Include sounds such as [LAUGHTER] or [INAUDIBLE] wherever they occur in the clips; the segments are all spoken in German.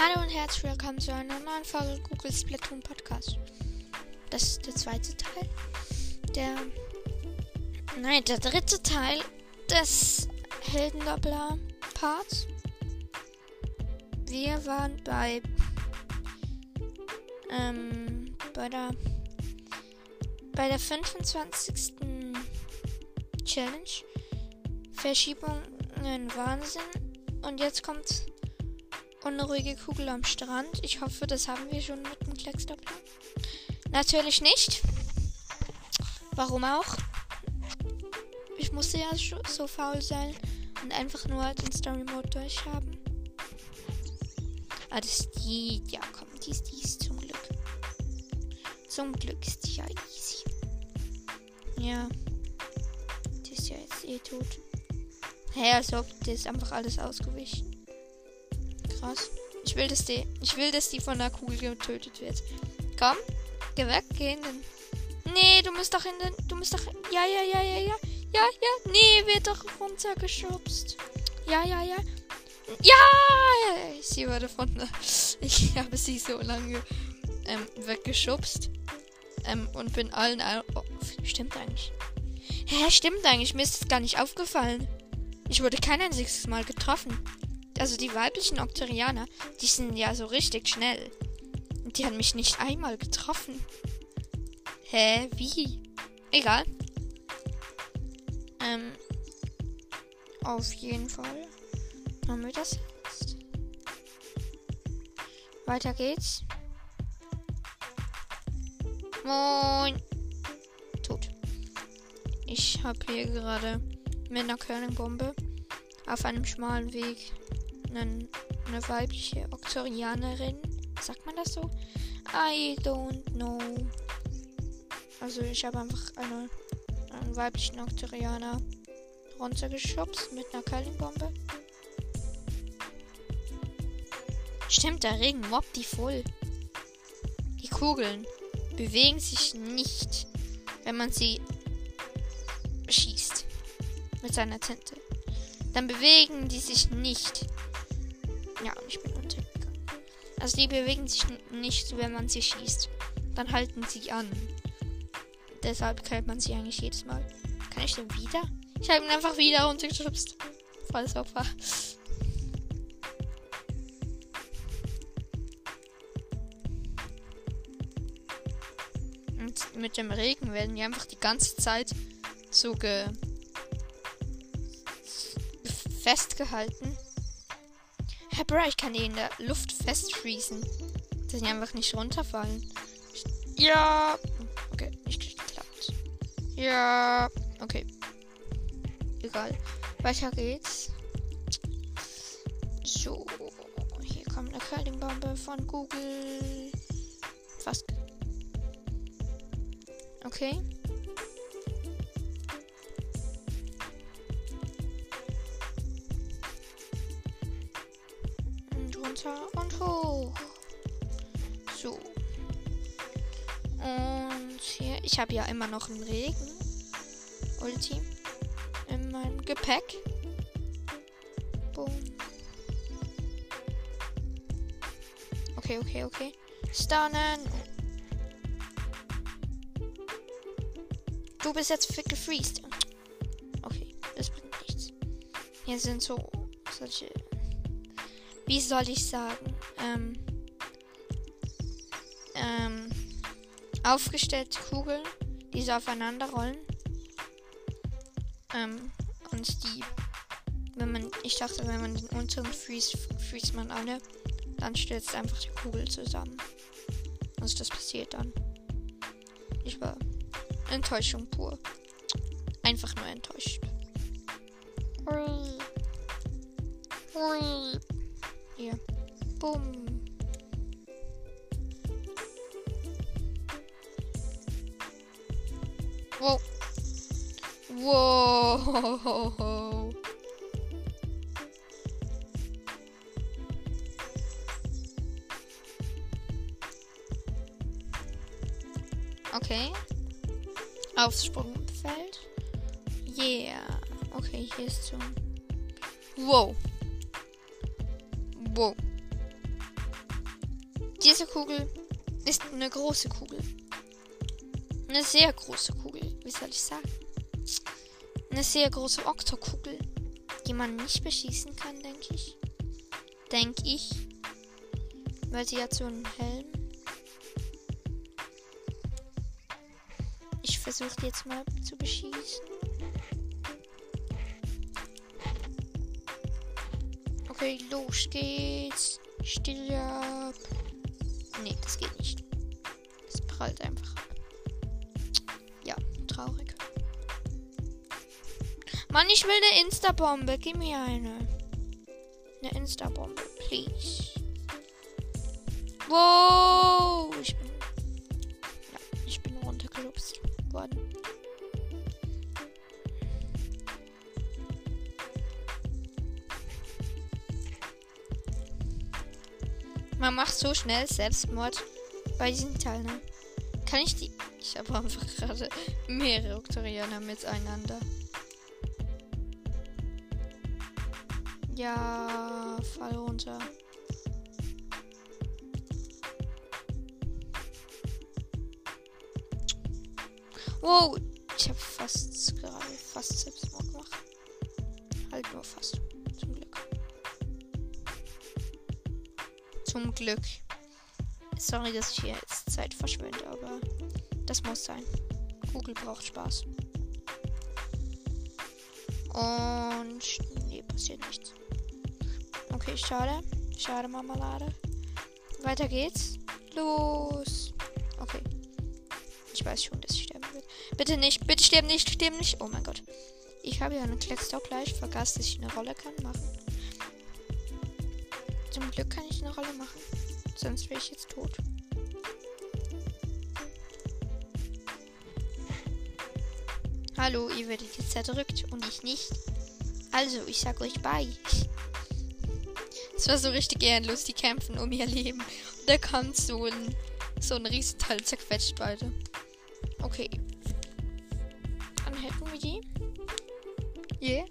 Hallo und herzlich willkommen zu einer neuen Folge Google Splatoon Podcast. Das ist der zweite Teil. Der. Nein, der dritte Teil des Heldendoppler Parts. Wir waren bei. Ähm, bei der. Bei der 25. Challenge. Verschiebungen Wahnsinn. Und jetzt kommt unruhige Kugel am Strand. Ich hoffe, das haben wir schon mit dem Kleckstapler. Natürlich nicht. Warum auch? Ich musste ja so faul sein und einfach nur den Story Mode durchhaben. Ah, das ist die. Ja, komm, die ist, die ist zum Glück. Zum Glück ist die ja easy. Ja. Die ist ja jetzt eh tot. Hä, hey, als ob das ist einfach alles ausgewichen krass. Ich will, dass die, ich will, dass die von der Kugel getötet wird. Komm, geh weg, geh in den. Nee, du musst doch in den. Du musst doch. Ja, ja, ja, ja, ja. Ja, ja. Nee, wird doch runtergeschubst. Ja, ja, ja. Ja! Sie wurde von der. Ich habe sie so lange ähm, weggeschubst. Ähm, und bin allen. Oh, stimmt eigentlich. Hä, stimmt eigentlich. Mir ist es gar nicht aufgefallen. Ich wurde kein einziges Mal getroffen also die weiblichen Octorianer, die sind ja so richtig schnell. Und die haben mich nicht einmal getroffen. Hä? Wie? Egal. Ähm. Auf jeden Fall. Haben wir das jetzt? Weiter geht's. Moin. Tot. Ich habe hier gerade mit einer Curlingbombe auf einem schmalen Weg einen, eine weibliche Oktorianerin. Sagt man das so? I don't know. Also ich habe einfach eine, einen weiblichen Oktorianer runtergeschubst mit einer Curlingbombe. Stimmt, der Regen mobbt die voll. Die Kugeln bewegen sich nicht, wenn man sie schießt mit seiner Tinte. Dann bewegen die sich nicht, ja, ich bin untergegangen. Also die bewegen sich nicht, wenn man sie schießt. Dann halten sie an. Deshalb killt man sie eigentlich jedes Mal. Kann ich denn wieder? Ich habe ihn einfach wieder runtergeschubst. Volles Opfer. Und mit dem Regen werden die einfach die ganze Zeit so ge festgehalten. Hey, Bro, ich kann die in der Luft festfriesen. Dass sie einfach nicht runterfallen. Ja. Okay, nicht geklappt. Ja. Okay. Egal. Weiter geht's. So. Hier kommt eine Curlingbombe von Google. Fast. Okay. Ich habe ja immer noch einen Regen. Ulti. In meinem Gepäck. Boom. Okay, okay, okay. Stunnen. Du bist jetzt gefreezed. Okay, das bringt nichts. Hier sind so solche wie soll ich sagen, ähm, aufgestellte Kugeln, die so aufeinander rollen. Ähm, und die, wenn man, ich dachte, wenn man den unteren freeze, freeze man alle, dann stürzt einfach die Kugel zusammen. Also das passiert dann. Ich war Enttäuschung pur. Einfach nur enttäuscht. Ui. Ui. Hier. Bumm. Wow. Wow. Okay. Aufs Sprungfeld. Yeah. Okay, hier ist so. Wow. Wow. Diese Kugel ist eine große Kugel. Eine sehr große Kugel. Wie soll ich sagen? Eine sehr große Oktokugel, die man nicht beschießen kann, denke ich. Denke ich. Weil sie hat so einen Helm. Ich versuche jetzt mal zu beschießen. Okay, los geht's. Still ab. Nee, das geht nicht. Das prallt einfach ab. Traurig. Mann, ich will eine Insta-Bombe. Gib mir eine. Eine Insta-Bombe, please. Wow! Ich bin. Ja, ich bin runtergelupst worden. Man macht so schnell Selbstmord bei diesen Teilen. Kann ich die. Ich habe einfach gerade mehrere Oktorianer miteinander. Ja, fall runter. Wow, ich habe fast gerade fast Selbstmord gemacht. Halt nur fast. Zum Glück. Zum Glück. Sorry, dass ich hier jetzt Zeit verschwende, aber das muss sein. Google braucht Spaß. Und nee, passiert nichts. Okay, schade. Schade, Marmelade. Weiter geht's. Los. Okay. Ich weiß schon, dass ich sterben wird. Bitte nicht, bitte sterben nicht, sterben nicht. Oh mein Gott. Ich habe ja einen Kleckstock gleich. Vergaß, dass ich eine Rolle kann machen. Zum Glück kann ich eine Rolle machen. Sonst wäre ich jetzt tot. Hallo, ihr werdet jetzt zerdrückt und ich nicht. Also, ich sag euch bye. Es war so richtig ehrenlos, die kämpfen um ihr Leben. Und da kommt so ein, so ein Riesenteil zerquetscht beide. Okay. Dann hätten wir die. Yeah.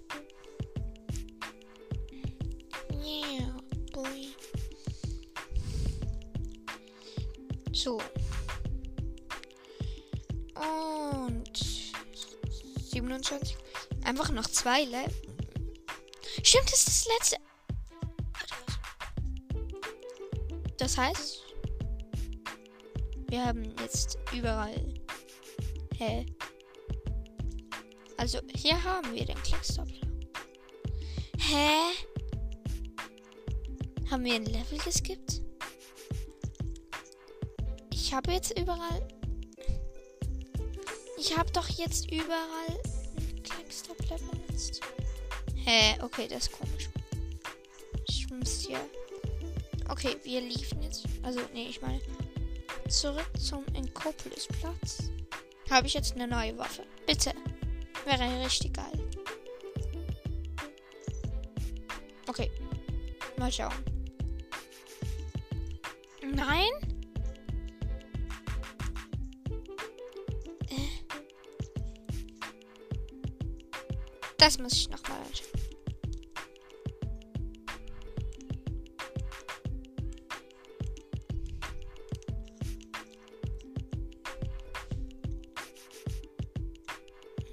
Noch zwei Level. Stimmt, das ist das letzte. Das heißt, wir haben jetzt überall. Hä? Also, hier haben wir den Klackstoppler. Hä? Haben wir ein Level geskippt? Ich habe jetzt überall. Ich habe doch jetzt überall Klackstoppler benutzt. Hä? Okay, das ist komisch. Ich muss hier. Okay, wir liefen jetzt. Also, nee, ich meine. Zurück zum Enkopolis-Platz. Habe ich jetzt eine neue Waffe? Bitte. Wäre richtig geil. Okay. Mal schauen. Nein? Das muss ich nochmal anschauen.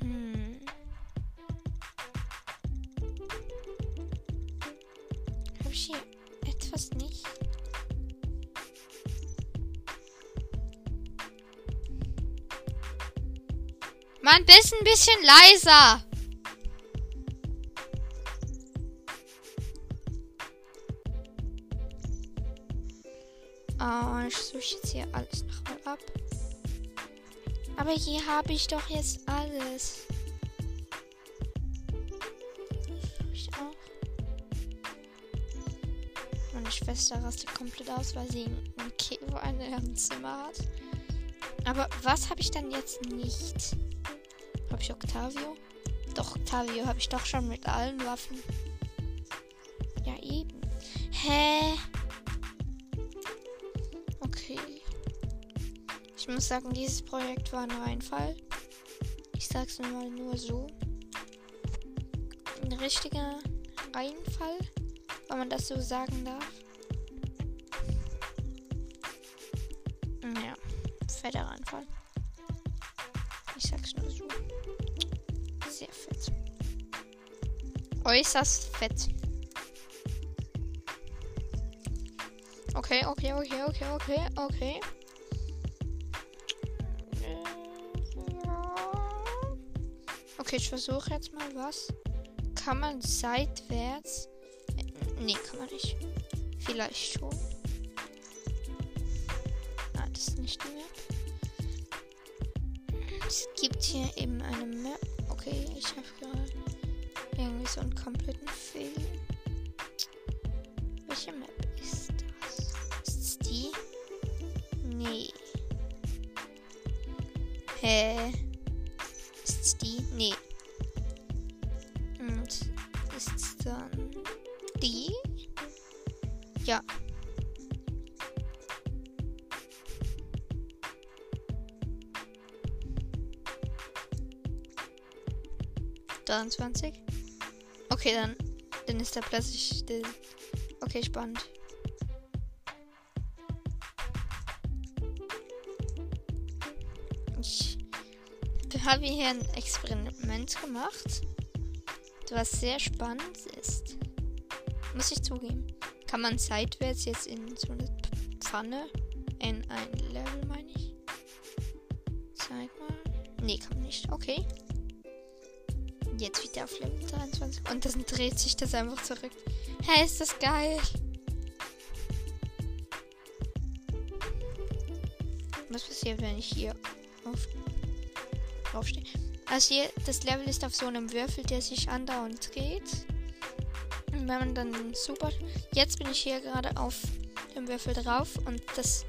Hm. Habe ich hier etwas nicht? Mann, bist ein bisschen leiser. Oh, ich suche jetzt hier alles nochmal ab. Aber hier habe ich doch jetzt alles. Ich auch. Meine Schwester rastet komplett aus, weil sie einen Käfer in ihrem Zimmer hat. Aber was habe ich dann jetzt nicht? Habe ich Octavio? Doch, Octavio habe ich doch schon mit allen Waffen. Ja, eben. Hä? Ich muss sagen, dieses Projekt war ein Reinfall. Ich sag's nur mal nur so. Ein richtiger Reinfall, wenn man das so sagen darf. Ja, fetter Anfall. Ich sag's nur so. Sehr fett. Äußerst fett. Okay, okay, okay, okay, okay, okay. Okay, ich versuche jetzt mal was. Kann man seitwärts. Nee, kann man nicht. Vielleicht schon. Ah, das ist nicht die Map. Es gibt hier eben eine Map. Okay, ich habe gerade irgendwie so einen kompletten Fehler. Welche Map ist das? Ist es die? Nee. Hä? Die? Nee. Und ist dann die? Ja. Dreiundzwanzig. Okay, dann, dann ist da plötzlich still. Okay, spannend. Ich habe hier ein Experiment gemacht, was sehr spannend ist. Muss ich zugeben. Kann man seitwärts jetzt in so eine Pfanne, in ein Level, meine ich? Zeig mal. Nee, kann man nicht. Okay. Jetzt wieder auf Level 23. Und dann dreht sich das einfach zurück. Hey, ist das geil. Was passiert, wenn ich hier auf, aufstehe? Also hier, das Level ist auf so einem Würfel, der sich andauernd dreht. Und wenn man dann super... Jetzt bin ich hier gerade auf dem Würfel drauf und das...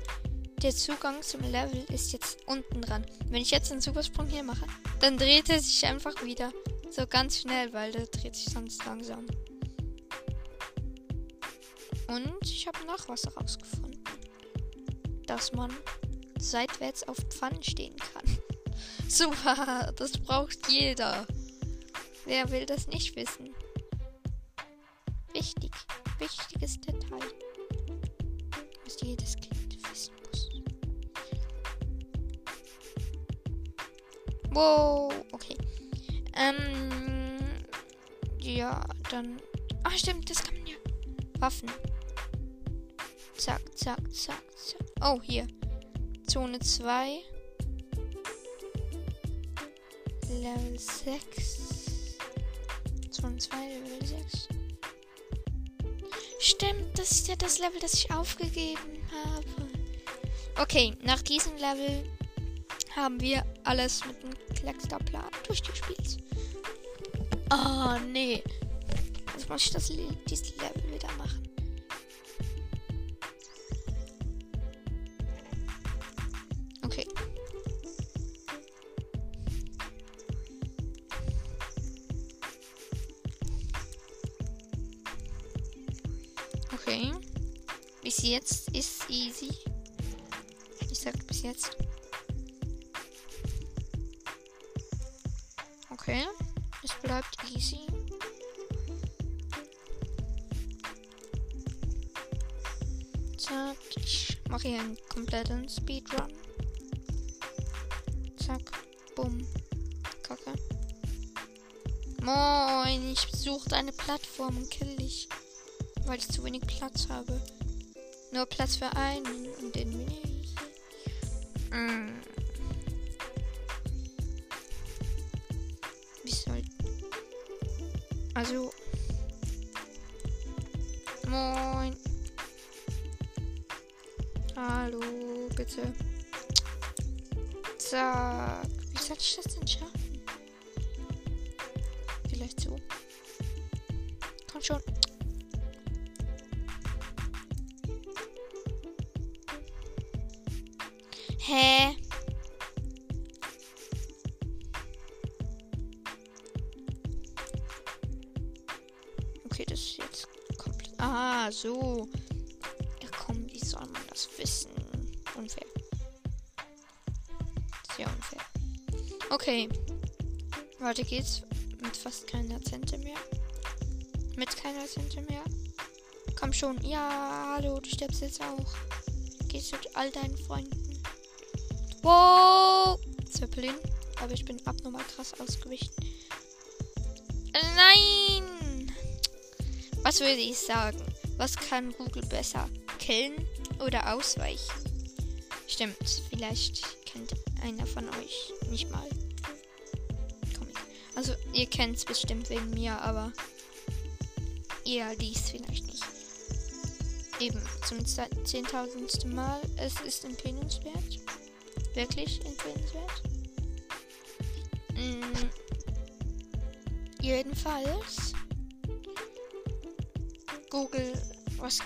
Der Zugang zum Level ist jetzt unten dran. Wenn ich jetzt einen Supersprung hier mache, dann dreht er sich einfach wieder. So ganz schnell, weil der dreht sich sonst langsam. Und ich habe noch was herausgefunden. Dass man seitwärts auf Pfannen stehen kann. Super, das braucht jeder. Wer will das nicht wissen? Wichtig, wichtiges Detail. Was jedes Kind wissen muss. Wow, okay. Ähm, ja, dann. Ach, stimmt, das kann man ja. Waffen. Zack, zack, zack, zack. Oh, hier. Zone 2. Level 6. Zone 2, Level 6. Stimmt, das ist ja das Level, das ich aufgegeben habe. Okay, nach diesem Level haben wir alles mit dem Klecksterplan durchgespielt. Oh, nee. Jetzt muss ich das, dieses Level wieder machen. Jetzt ist easy. Ich sag bis jetzt. Okay. Es bleibt easy. Zack. Ich mache hier einen kompletten Speedrun. Zack. Bumm. Kacke. Moin. Ich suche eine Plattform und kill dich. Weil ich zu wenig Platz habe. Nur Platz für einen und den bin ich. Mm. Wie soll. Also. Moin. Hallo, bitte. Zack. Wie soll ich das denn schaffen? Ah, so. Ja, komm, wie soll man das wissen? Unfair. Sehr unfair. Okay. Weiter geht's mit fast keiner Zente mehr. Mit keiner Zente mehr. Komm schon. Ja, hallo, du stirbst jetzt auch. Gehst mit all deinen Freunden. Wow! Zeppelin. Aber ich bin abnormal krass ausgewichen. Nein! Was würde ich sagen? Was kann Google besser? Killen oder ausweichen? Stimmt, vielleicht kennt einer von euch nicht mal. Also ihr kennt es bestimmt wegen mir, aber ihr liest vielleicht nicht. Eben zum zehntausendsten Mal. Es ist empfehlenswert. Wirklich empfehlenswert. Mm. Jedenfalls. Google, was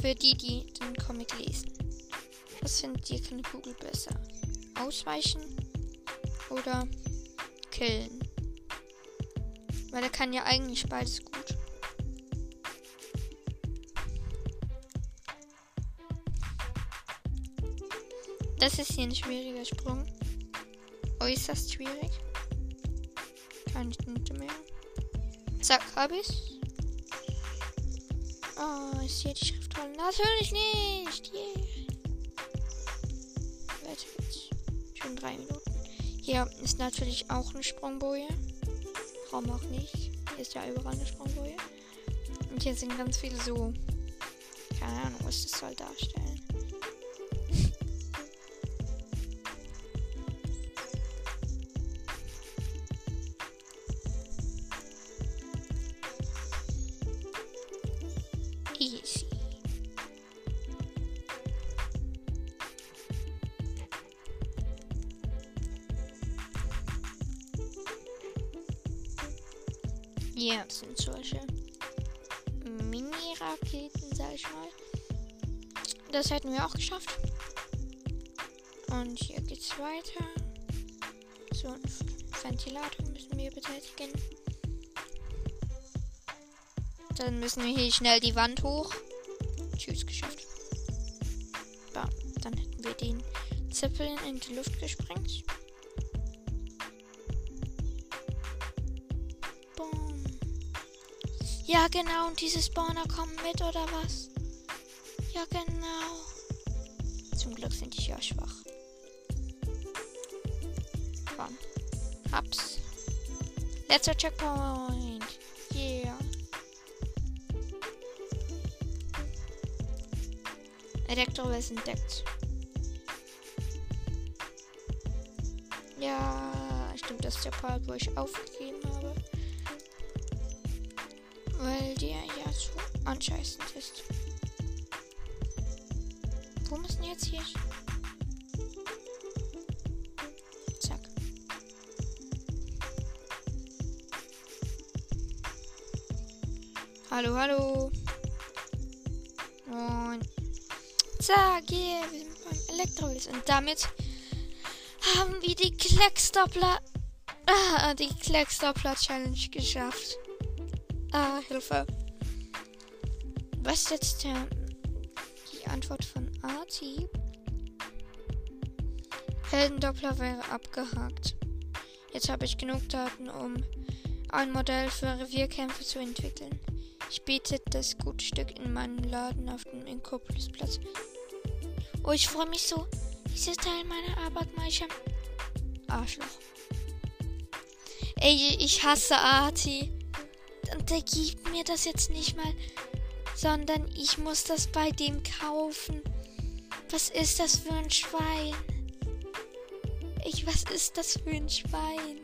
für die, die den Comic lesen. Was findet ihr von Google besser? Ausweichen oder killen? Weil er kann ja eigentlich beides gut. Das ist hier ein schwieriger Sprung. Äußerst schwierig. Keine Minute mehr. Zack, hab ich's. Oh, ist hier die Schriftrolle? Natürlich nicht. Yeah. Weiter geht's. Schon drei Minuten. Hier ist natürlich auch eine Sprungboje. Warum auch nicht? Hier ist ja überall eine Sprungboje. Und hier sind ganz viele so. Keine Ahnung, was das soll darstellen. Sind solche Mini-Raketen, sag ich mal. Das hätten wir auch geschafft. Und hier geht's weiter. So ein Ventilator müssen wir betätigen. Dann müssen wir hier schnell die Wand hoch. Tschüss, geschafft. Bam. Dann hätten wir den Zeppelin in die Luft gesprengt. Ja, genau. Und diese Spawner kommen mit, oder was? Ja, genau. Zum Glück sind die ja schwach. Komm. Hab's. Letzter Checkpoint. Yeah. Elektrowell ist entdeckt. Ja, stimmt, das ist der Part, wo ich aufgegeben habe. Weil der ja so anscheißend ist. Wo müssen jetzt hier? Zack. Hallo, hallo. Und zack, yeah, wir sind beim Elektrowiss. Und damit haben wir die Kleckstoppler, ah, [LAUGHS] die Kleckstoppler Challenge geschafft. Ah, Hilfe. Was ist jetzt der, die Antwort von Arti? Heldendoppler wäre abgehakt. Jetzt habe ich genug Daten, um ein Modell für Revierkämpfe zu entwickeln. Ich biete das Gutstück in meinem Laden auf dem Inkopolisplatz. Oh, ich freue mich so. Dieses Teil meiner Arbeit ich Arschloch. Ey, ich hasse Arti und der gibt mir das jetzt nicht mal, sondern ich muss das bei dem kaufen. Was ist das für ein Schwein? Ich, was ist das für ein Schwein?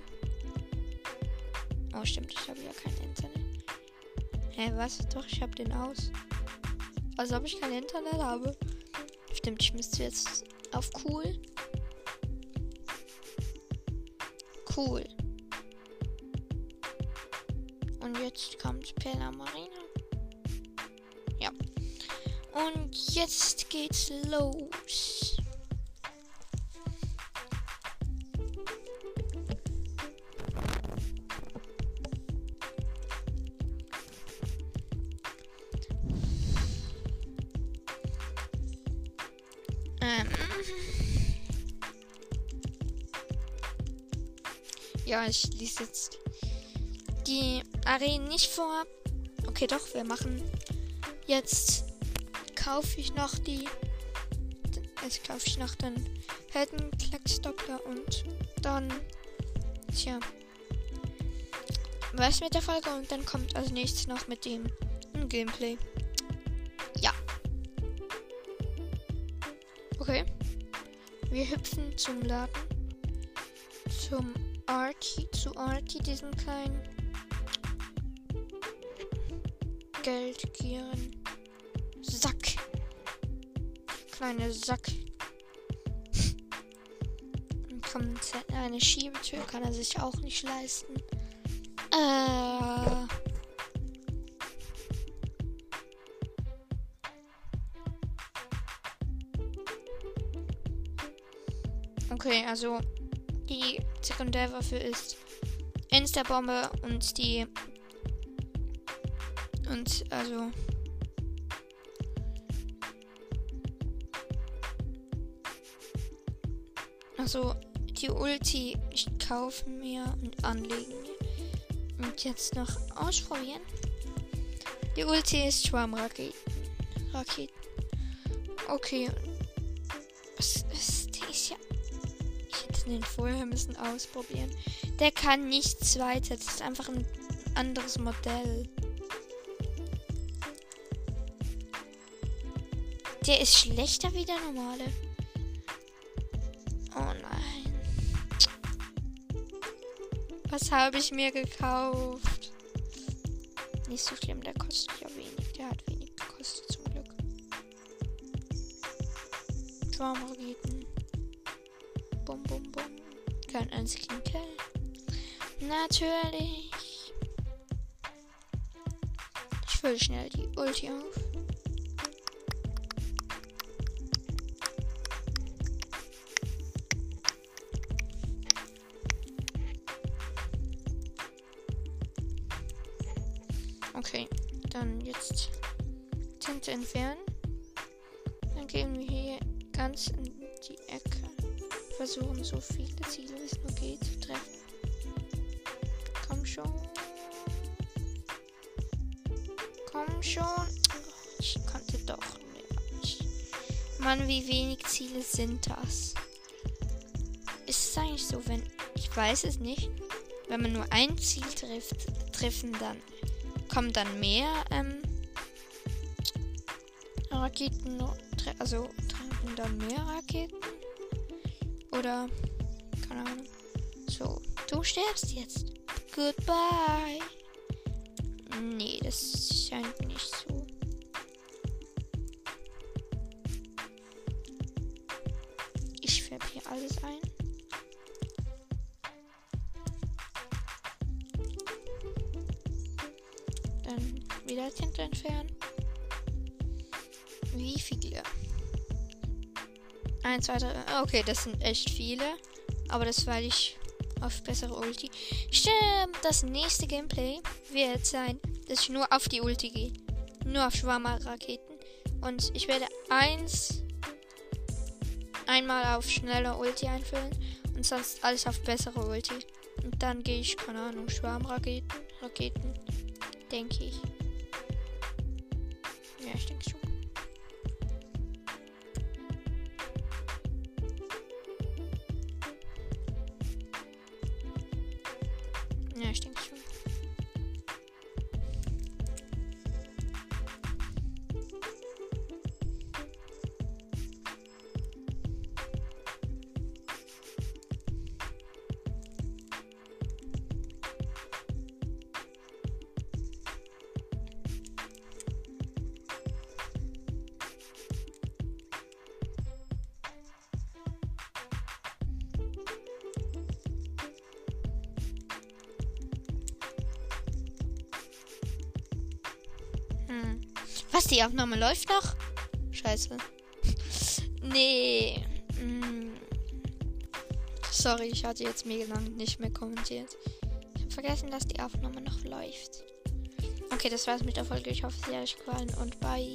Oh, stimmt, ich habe ja kein Internet. Hä, was? Doch, ich habe den aus. Als ob ich kein Internet habe. Stimmt, ich müsste jetzt auf cool. Cool. Jetzt kommt Pella Marina. Ja. Und jetzt geht's los. Ähm. Ja, ich lese jetzt die Arenen nicht vor. Okay, doch, wir machen jetzt kaufe ich noch die. Jetzt kaufe ich noch den Helden, Klecksdoppler und dann. Tja. Was mit der Folge und dann kommt als nächstes noch mit dem Gameplay. Ja. Okay. Wir hüpfen zum Laden. Zum Artie, zu Artie, diesen kleinen Geldgieren. Sack. Kleine Sack. Kommt eine Schiebetür, kann er sich auch nicht leisten. Äh. Okay, also die Sekundärwaffe ist Insta-Bombe und die und also also die Ulti ich kaufe mir und anlegen und jetzt noch ausprobieren. Die Ulti ist Schwarmraketen. Raketen. Okay. Was ist die ja den vorher müssen ausprobieren. Der kann nichts weiter. Das ist einfach ein anderes Modell. Der ist schlechter wie der normale. Oh nein. Was habe ich mir gekauft? Nicht so schlimm, der kostet ja wenig. Der hat wenig gekostet zum Glück. Traumraketen bum, bum, bum. Kein einzigen Kill. Natürlich. Ich fülle schnell die Ulti auf. Entfernen. Dann gehen wir hier ganz in die Ecke versuchen, so viele Ziele wie es nur geht zu treffen. Komm schon. Komm schon. Ich konnte doch nicht. Mann, wie wenig Ziele sind das? Ist es eigentlich so, wenn. Ich weiß es nicht. Wenn man nur ein Ziel trifft, treffen dann. Kommen dann mehr ähm, Raketen. Also treffen dann mehr Raketen. Oder. Keine Ahnung. So, du stirbst jetzt. Goodbye. Nee, das scheint nicht so. Wie viele? 1, 2, 3. Okay, das sind echt viele. Aber das weil ich auf bessere Ulti. Stimmt, das nächste Gameplay wird sein, dass ich nur auf die Ulti gehe. Nur auf Schwarmer-Raketen. Und ich werde eins einmal auf schnelle Ulti einfüllen und sonst alles auf bessere Ulti. Und dann gehe ich, keine Ahnung, Schwarmraketen, Raketen, denke ich. Was, die Aufnahme läuft noch? Scheiße. nee. Hm. Sorry, ich hatte jetzt mega lange nicht mehr kommentiert. Ich habe vergessen, dass die Aufnahme noch läuft. Okay, das war's mit der Folge. Ich hoffe, sie hat euch gefallen und bye.